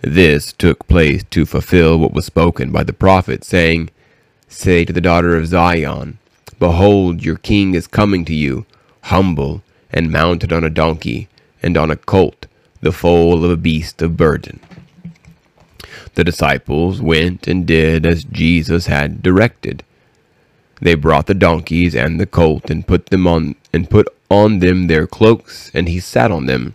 This took place to fulfill what was spoken by the prophet, saying, Say to the daughter of Zion, Behold, your king is coming to you, humble, and mounted on a donkey, and on a colt, the foal of a beast of burden. The disciples went and did as Jesus had directed. They brought the donkeys and the colt and put them on and put on them their cloaks, and he sat on them.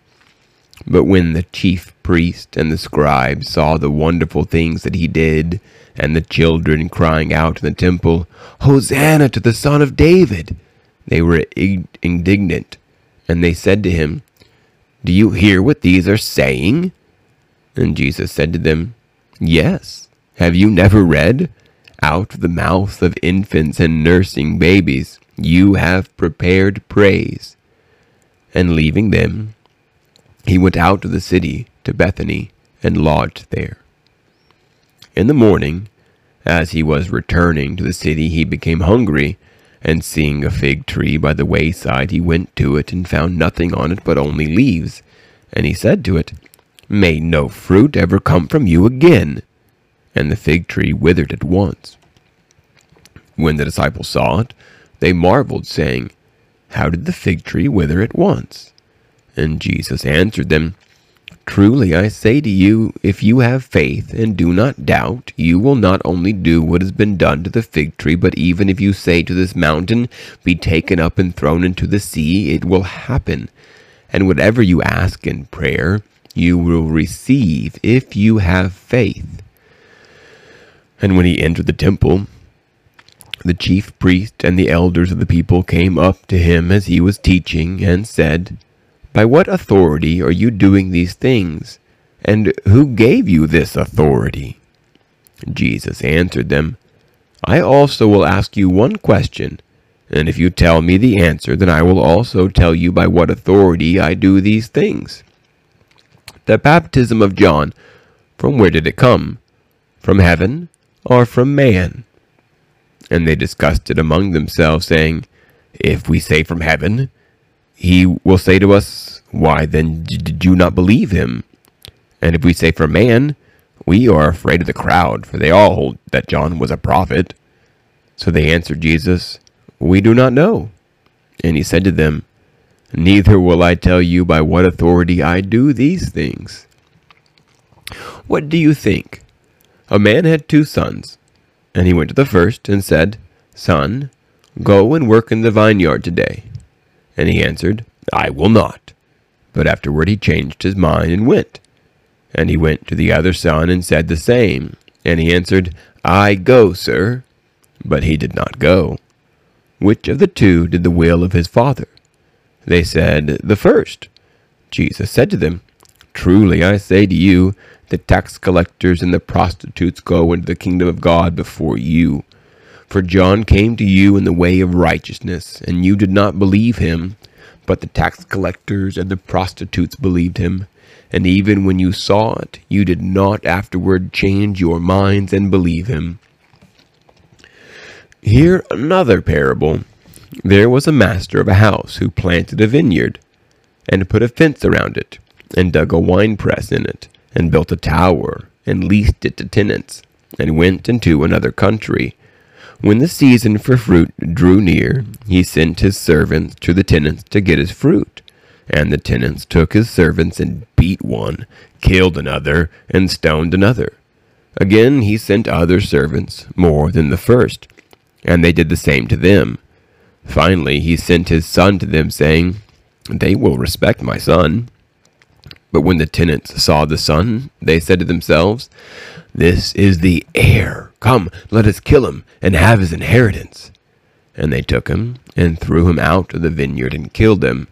But when the chief priest and the scribes saw the wonderful things that he did, and the children crying out in the temple, Hosanna to the Son of David, they were indignant, and they said to him, Do you hear what these are saying? And Jesus said to them, Yes. Have you never read? Out of the mouth of infants and nursing babies you have prepared praise. And leaving them, he went out of the city to Bethany and lodged there. In the morning, as he was returning to the city, he became hungry, and seeing a fig tree by the wayside, he went to it and found nothing on it but only leaves. And he said to it, May no fruit ever come from you again. And the fig tree withered at once. When the disciples saw it, they marveled, saying, How did the fig tree wither at once? And Jesus answered them, Truly I say to you, if you have faith and do not doubt, you will not only do what has been done to the fig tree, but even if you say to this mountain, Be taken up and thrown into the sea, it will happen. And whatever you ask in prayer, you will receive if you have faith. And when he entered the temple, the chief priest and the elders of the people came up to him as he was teaching, and said, by what authority are you doing these things? And who gave you this authority? Jesus answered them, I also will ask you one question, and if you tell me the answer, then I will also tell you by what authority I do these things. The baptism of John, from where did it come? From heaven or from man? And they discussed it among themselves, saying, If we say from heaven, he will say to us, Why then did you not believe him? And if we say for man, we are afraid of the crowd, for they all hold that John was a prophet. So they answered Jesus, We do not know. And he said to them, Neither will I tell you by what authority I do these things. What do you think? A man had two sons, and he went to the first and said, Son, go and work in the vineyard today. And he answered, I will not. But afterward he changed his mind and went. And he went to the other son and said the same. And he answered, I go, sir. But he did not go. Which of the two did the will of his father? They said, The first. Jesus said to them, Truly I say to you, the tax collectors and the prostitutes go into the kingdom of God before you. For John came to you in the way of righteousness, and you did not believe him, but the tax collectors and the prostitutes believed him. and even when you saw it, you did not afterward change your minds and believe him. Hear another parable. There was a master of a house who planted a vineyard, and put a fence around it, and dug a winepress in it, and built a tower, and leased it to tenants, and went into another country. When the season for fruit drew near, he sent his servants to the tenants to get his fruit. And the tenants took his servants and beat one, killed another, and stoned another. Again he sent other servants, more than the first, and they did the same to them. Finally he sent his son to them, saying, They will respect my son. But when the tenants saw the son, they said to themselves, This is the heir. Come, let us kill him, and have his inheritance. And they took him, and threw him out of the vineyard, and killed him.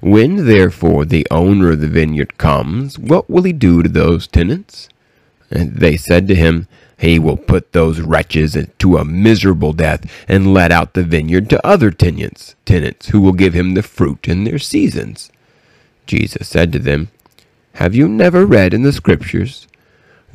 When therefore the owner of the vineyard comes, what will he do to those tenants? And they said to him, He will put those wretches to a miserable death, and let out the vineyard to other tenants, tenants who will give him the fruit in their seasons. Jesus said to them, Have you never read in the Scriptures,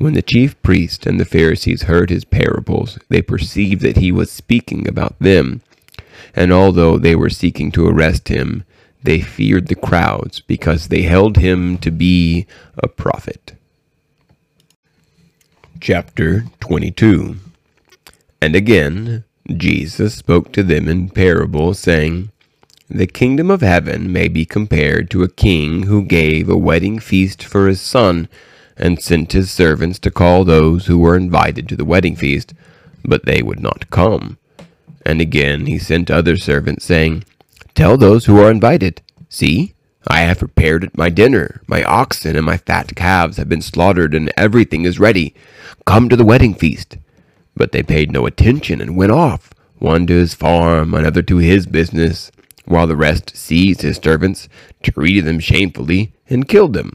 When the chief priests and the Pharisees heard his parables, they perceived that he was speaking about them. And although they were seeking to arrest him, they feared the crowds because they held him to be a prophet chapter 22. And again, Jesus spoke to them in parables, saying, The kingdom of heaven may be compared to a king who gave a wedding feast for his son, and sent his servants to call those who were invited to the wedding feast, but they would not come. And again he sent other servants, saying, Tell those who are invited, See, I have prepared my dinner. My oxen and my fat calves have been slaughtered, and everything is ready. Come to the wedding feast. But they paid no attention and went off, one to his farm, another to his business, while the rest seized his servants, treated them shamefully, and killed them.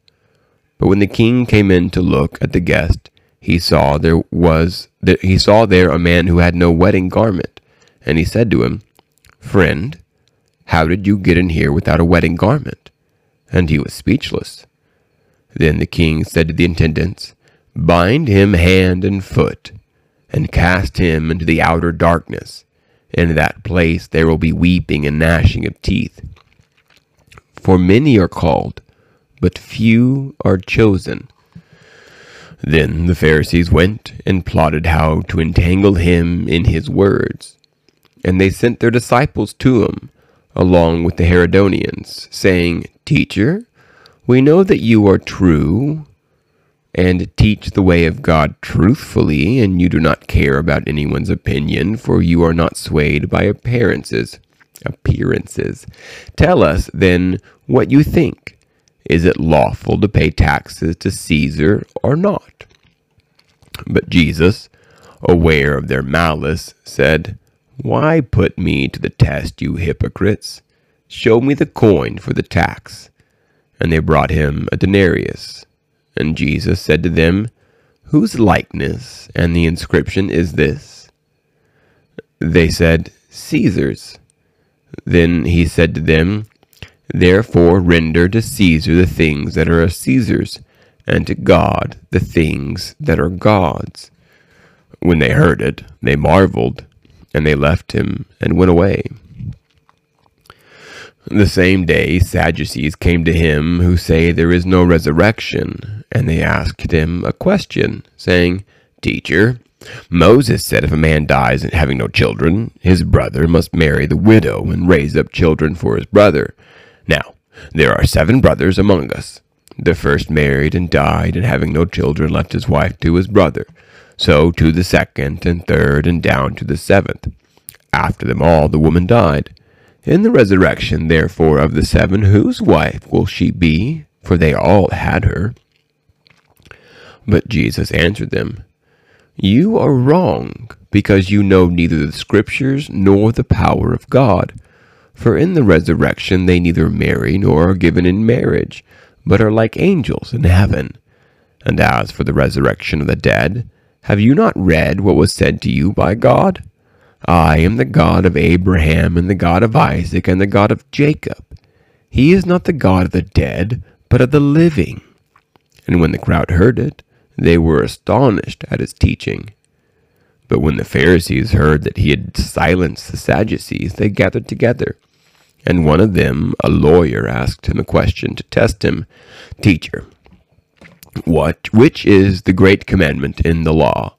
But when the king came in to look at the guest, he saw there was he saw there a man who had no wedding garment, and he said to him, Friend, how did you get in here without a wedding garment? And he was speechless. Then the king said to the attendants, Bind him hand and foot, and cast him into the outer darkness. In that place there will be weeping and gnashing of teeth. For many are called, but few are chosen. Then the Pharisees went and plotted how to entangle him in his words. And they sent their disciples to him along with the Herodians, saying, Teacher, we know that you are true and teach the way of God truthfully, and you do not care about anyone's opinion, for you are not swayed by appearances. Appearances. Tell us then what you think. Is it lawful to pay taxes to Caesar or not? But Jesus, aware of their malice, said, why put me to the test, you hypocrites? Show me the coin for the tax. And they brought him a denarius. And Jesus said to them, Whose likeness and the inscription is this? They said, Caesar's. Then he said to them, Therefore render to Caesar the things that are Caesar's, and to God the things that are God's. When they heard it, they marveled and they left him and went away. The same day, Sadducees came to him who say there is no resurrection, and they asked him a question, saying, Teacher, Moses said if a man dies having no children, his brother must marry the widow and raise up children for his brother. Now, there are seven brothers among us. The first married and died, and having no children, left his wife to his brother. So to the second and third, and down to the seventh. After them all, the woman died. In the resurrection, therefore, of the seven, whose wife will she be? For they all had her. But Jesus answered them, You are wrong, because you know neither the Scriptures nor the power of God. For in the resurrection they neither marry nor are given in marriage, but are like angels in heaven. And as for the resurrection of the dead, have you not read what was said to you by God? I am the God of Abraham, and the God of Isaac, and the God of Jacob. He is not the God of the dead, but of the living. And when the crowd heard it, they were astonished at his teaching. But when the Pharisees heard that he had silenced the Sadducees, they gathered together. And one of them, a lawyer, asked him a question to test him Teacher, what, which is the great commandment in the law?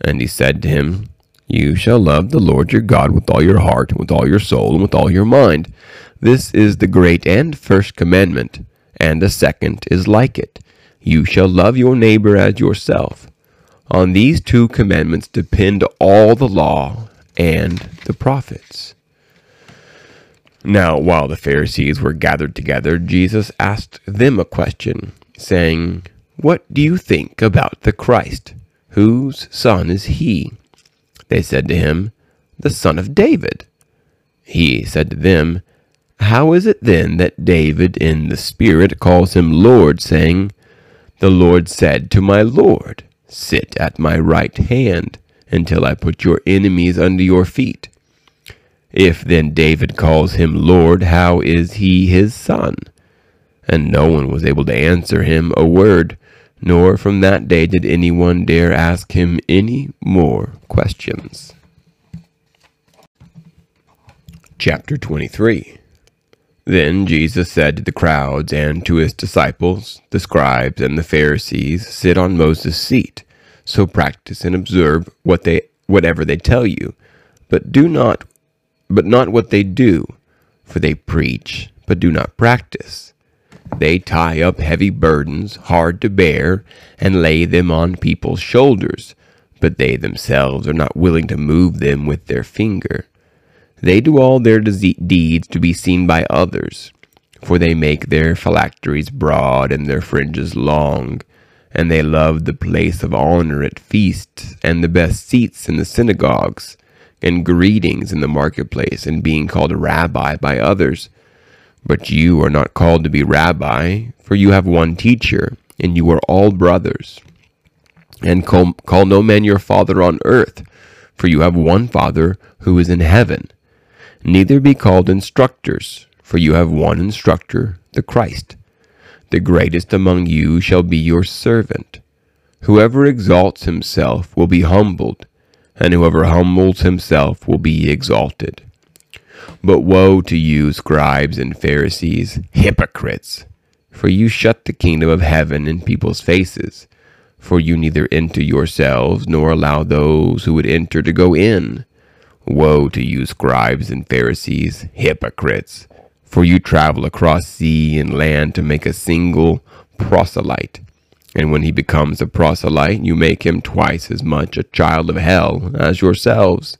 And he said to him, You shall love the Lord your God with all your heart, and with all your soul, and with all your mind. This is the great and first commandment, and the second is like it. You shall love your neighbor as yourself. On these two commandments depend all the law and the prophets. Now, while the Pharisees were gathered together, Jesus asked them a question, saying, What do you think about the Christ? Whose son is he? They said to him, The son of David. He said to them, How is it then that David in the Spirit calls him Lord, saying, The Lord said to my Lord, Sit at my right hand until I put your enemies under your feet. If then David calls him Lord, how is he his son? And no one was able to answer him a word, nor from that day did anyone dare ask him any more questions. Chapter 23 Then Jesus said to the crowds and to his disciples, the scribes and the Pharisees, Sit on Moses' seat, so practice and observe what they, whatever they tell you, but do not but not what they do, for they preach, but do not practice. They tie up heavy burdens, hard to bear, and lay them on people's shoulders, but they themselves are not willing to move them with their finger. They do all their deeds to be seen by others, for they make their phylacteries broad and their fringes long, and they love the place of honor at feasts and the best seats in the synagogues and greetings in the marketplace and being called rabbi by others. But you are not called to be rabbi, for you have one teacher, and you are all brothers. And call, call no man your father on earth, for you have one Father who is in heaven. Neither be called instructors, for you have one instructor, the Christ. The greatest among you shall be your servant. Whoever exalts himself will be humbled and whoever humbles himself will be exalted. But woe to you, scribes and Pharisees, hypocrites! For you shut the kingdom of heaven in people's faces. For you neither enter yourselves, nor allow those who would enter to go in. Woe to you, scribes and Pharisees, hypocrites! For you travel across sea and land to make a single proselyte. And when he becomes a proselyte, you make him twice as much a child of hell as yourselves.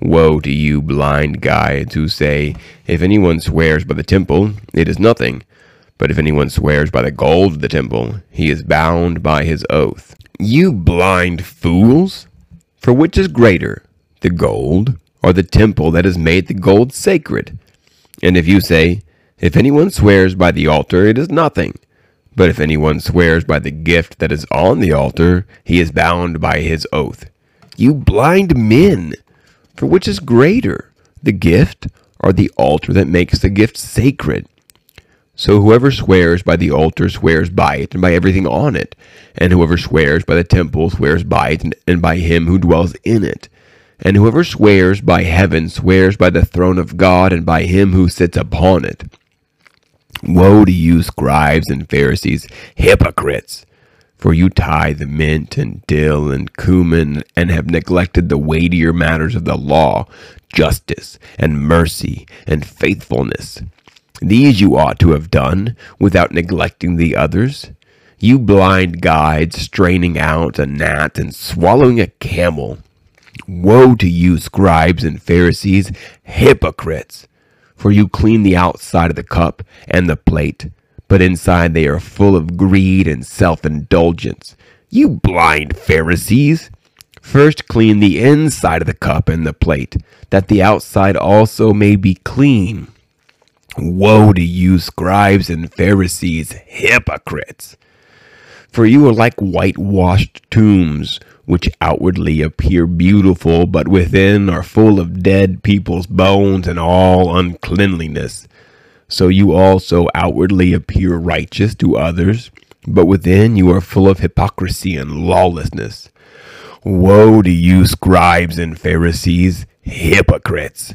Woe to you, blind guides, who say, If anyone swears by the temple, it is nothing. But if anyone swears by the gold of the temple, he is bound by his oath. You blind fools! For which is greater, the gold, or the temple that has made the gold sacred? And if you say, If anyone swears by the altar, it is nothing. But if anyone swears by the gift that is on the altar, he is bound by his oath. You blind men! For which is greater, the gift or the altar that makes the gift sacred? So whoever swears by the altar swears by it and by everything on it, and whoever swears by the temple swears by it and by him who dwells in it. And whoever swears by heaven swears by the throne of God and by him who sits upon it. Woe to you, scribes and Pharisees, hypocrites! For you tithe mint and dill and cumin, and have neglected the weightier matters of the law, justice and mercy and faithfulness. These you ought to have done without neglecting the others. You blind guides, straining out a gnat and swallowing a camel. Woe to you, scribes and Pharisees, hypocrites! For you clean the outside of the cup and the plate, but inside they are full of greed and self indulgence. You blind Pharisees! First clean the inside of the cup and the plate, that the outside also may be clean. Woe to you, scribes and Pharisees, hypocrites! For you are like whitewashed tombs, which outwardly appear beautiful, but within are full of dead people's bones and all uncleanliness. So you also outwardly appear righteous to others, but within you are full of hypocrisy and lawlessness. Woe to you, scribes and Pharisees, hypocrites!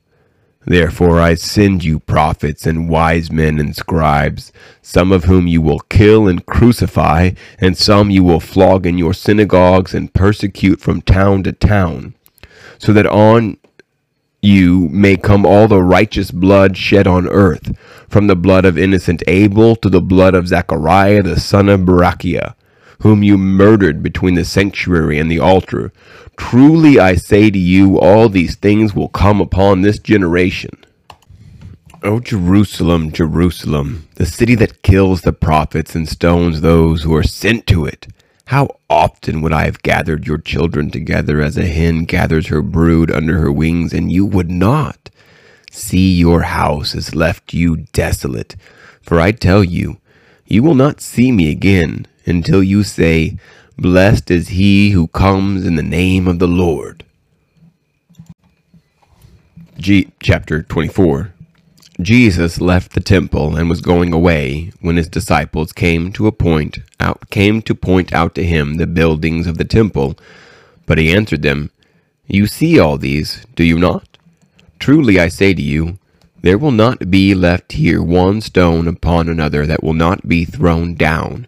Therefore I send you prophets and wise men and scribes, some of whom you will kill and crucify, and some you will flog in your synagogues and persecute from town to town, so that on you may come all the righteous blood shed on earth, from the blood of innocent Abel to the blood of Zachariah the son of Barachiah, whom you murdered between the sanctuary and the altar. Truly I say to you, all these things will come upon this generation. O Jerusalem, Jerusalem, the city that kills the prophets and stones those who are sent to it. How often would I have gathered your children together as a hen gathers her brood under her wings, and you would not? See, your house has left you desolate. For I tell you, you will not see me again until you say, Blessed is he who comes in the name of the Lord. G- chapter 24 Jesus left the temple and was going away when his disciples came to a point out came to point out to him the buildings of the temple. But he answered them you see all these do you not? Truly i say to you there will not be left here one stone upon another that will not be thrown down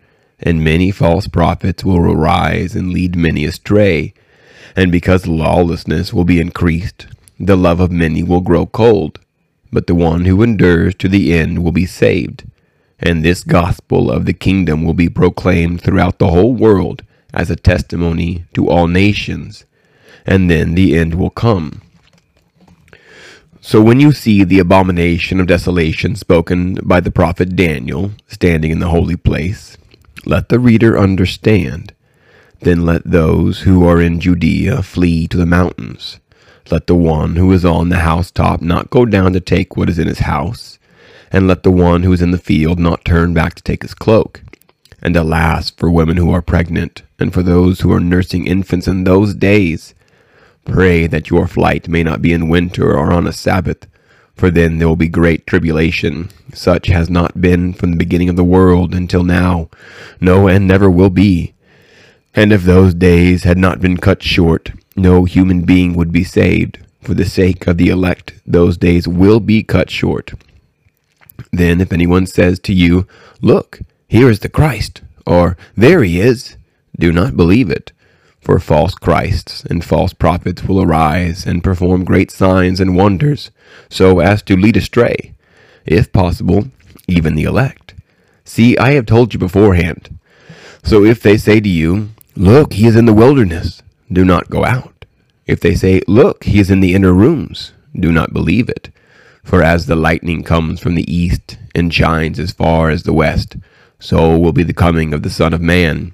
and many false prophets will arise and lead many astray. And because lawlessness will be increased, the love of many will grow cold. But the one who endures to the end will be saved. And this gospel of the kingdom will be proclaimed throughout the whole world as a testimony to all nations. And then the end will come. So when you see the abomination of desolation spoken by the prophet Daniel standing in the holy place, let the reader understand. Then let those who are in Judea flee to the mountains. Let the one who is on the housetop not go down to take what is in his house, and let the one who is in the field not turn back to take his cloak. And alas for women who are pregnant, and for those who are nursing infants in those days. Pray that your flight may not be in winter or on a Sabbath, for then there will be great tribulation, such has not been from the beginning of the world until now, no, and never will be. And if those days had not been cut short, no human being would be saved. For the sake of the elect, those days will be cut short. Then, if anyone says to you, Look, here is the Christ, or There he is, do not believe it. For false Christs and false prophets will arise and perform great signs and wonders, so as to lead astray, if possible, even the elect. See, I have told you beforehand. So if they say to you, Look, he is in the wilderness, do not go out. If they say, Look, he is in the inner rooms, do not believe it. For as the lightning comes from the east and shines as far as the west, so will be the coming of the Son of Man.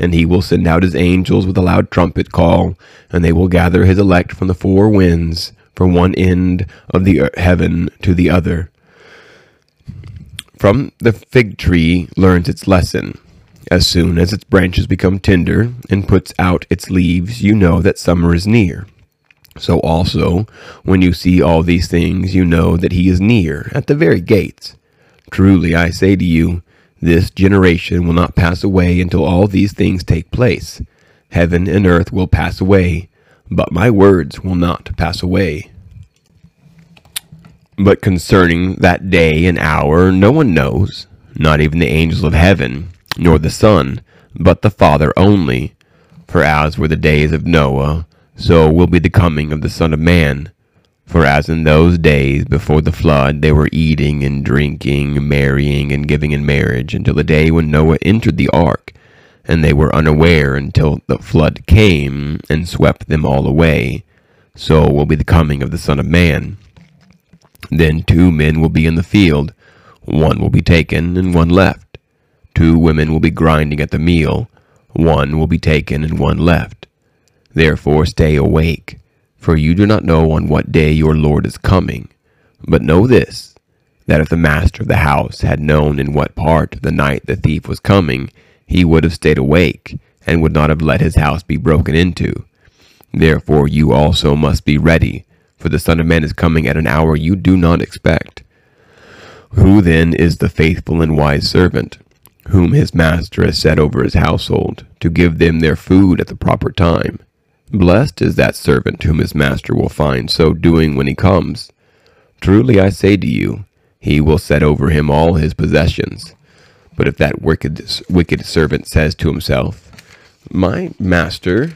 And he will send out his angels with a loud trumpet call, and they will gather his elect from the four winds, from one end of the heaven to the other. From the fig tree learns its lesson. As soon as its branches become tender and puts out its leaves, you know that summer is near. So also, when you see all these things, you know that he is near, at the very gates. Truly I say to you, this generation will not pass away until all these things take place. Heaven and earth will pass away, but my words will not pass away. But concerning that day and hour no one knows, not even the angels of heaven, nor the Son, but the Father only. For as were the days of Noah, so will be the coming of the Son of Man. For as in those days before the flood they were eating and drinking, marrying and giving in marriage, until the day when Noah entered the ark, and they were unaware until the flood came and swept them all away, so will be the coming of the Son of Man. Then two men will be in the field, one will be taken and one left. Two women will be grinding at the meal, one will be taken and one left. Therefore stay awake, for you do not know on what day your Lord is coming. But know this, that if the master of the house had known in what part of the night the thief was coming, he would have stayed awake, and would not have let his house be broken into. Therefore you also must be ready, for the Son of Man is coming at an hour you do not expect. Who then is the faithful and wise servant, whom his master has set over his household, to give them their food at the proper time? Blessed is that servant whom his master will find so doing when he comes. Truly I say to you, he will set over him all his possessions. But if that wicked, wicked servant says to himself, My master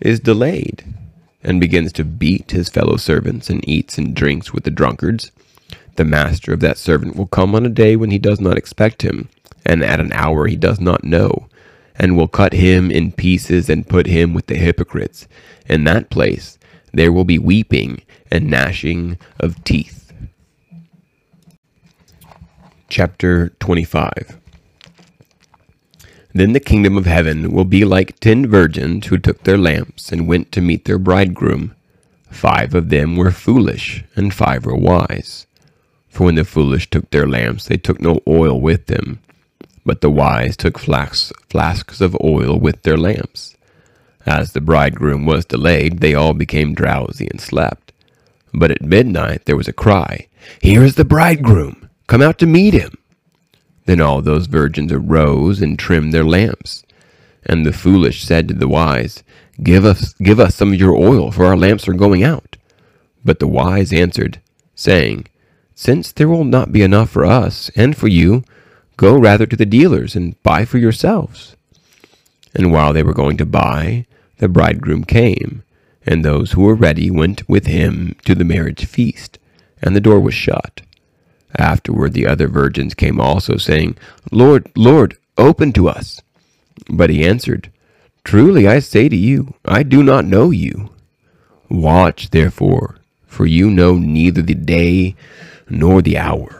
is delayed, and begins to beat his fellow servants and eats and drinks with the drunkards, the master of that servant will come on a day when he does not expect him, and at an hour he does not know, and will cut him in pieces and put him with the hypocrites. In that place there will be weeping and gnashing of teeth. Chapter 25 then the kingdom of heaven will be like ten virgins who took their lamps and went to meet their bridegroom. Five of them were foolish, and five were wise. For when the foolish took their lamps, they took no oil with them, but the wise took flasks, flasks of oil with their lamps. As the bridegroom was delayed, they all became drowsy and slept. But at midnight there was a cry, Here is the bridegroom! Come out to meet him! Then all those virgins arose and trimmed their lamps. And the foolish said to the wise, Give us, give us some of your oil, for our lamps are going out. But the wise answered, saying, Since there will not be enough for us and for you, go rather to the dealers and buy for yourselves. And while they were going to buy, the bridegroom came, and those who were ready went with him to the marriage feast, and the door was shut. Afterward, the other virgins came also, saying, Lord, Lord, open to us. But he answered, Truly I say to you, I do not know you. Watch, therefore, for you know neither the day nor the hour.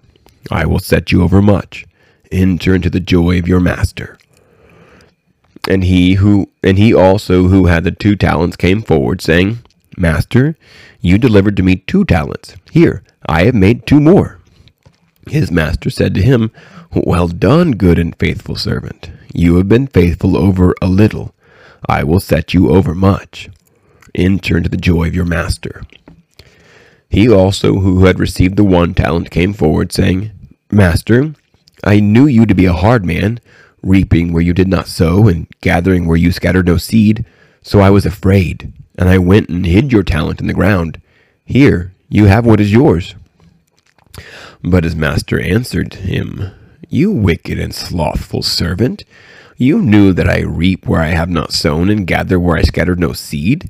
I will set you over much. Enter into the joy of your master. And he who and he also who had the two talents came forward, saying, Master, you delivered to me two talents. Here, I have made two more. His master said to him, Well done, good and faithful servant. You have been faithful over a little. I will set you over much. Enter into the joy of your master. He also, who had received the one talent, came forward, saying, Master, I knew you to be a hard man, reaping where you did not sow, and gathering where you scattered no seed. So I was afraid, and I went and hid your talent in the ground. Here, you have what is yours. But his master answered him, You wicked and slothful servant, you knew that I reap where I have not sown, and gather where I scattered no seed.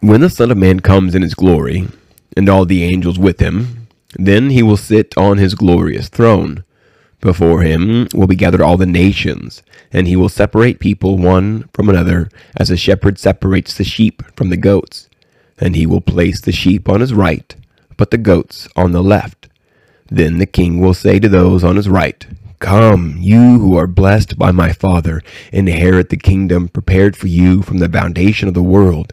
When the Son of Man comes in his glory, and all the angels with him, then he will sit on his glorious throne. Before him will be gathered all the nations, and he will separate people one from another, as a shepherd separates the sheep from the goats. And he will place the sheep on his right, but the goats on the left. Then the king will say to those on his right, Come, you who are blessed by my Father, inherit the kingdom prepared for you from the foundation of the world.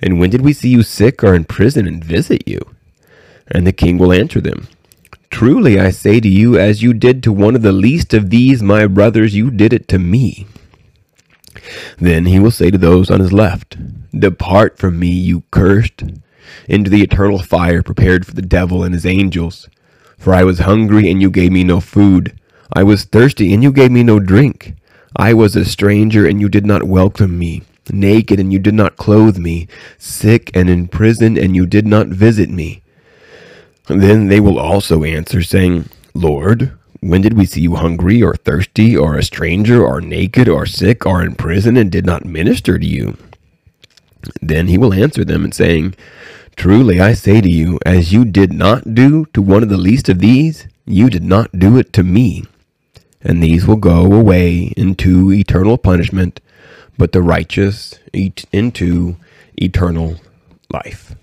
And when did we see you sick, or in prison, and visit you? And the king will answer them, Truly I say to you, as you did to one of the least of these my brothers, you did it to me. Then he will say to those on his left, Depart from me, you cursed, into the eternal fire prepared for the devil and his angels. For I was hungry, and you gave me no food. I was thirsty, and you gave me no drink. I was a stranger, and you did not welcome me. Naked, and you did not clothe me. Sick and in prison, and you did not visit me. Then they will also answer, saying, Lord, when did we see you hungry, or thirsty, or a stranger, or naked, or sick, or in prison, and did not minister to you? Then he will answer them, and saying, Truly I say to you, as you did not do to one of the least of these, you did not do it to me. And these will go away into eternal punishment, but the righteous eat into eternal life.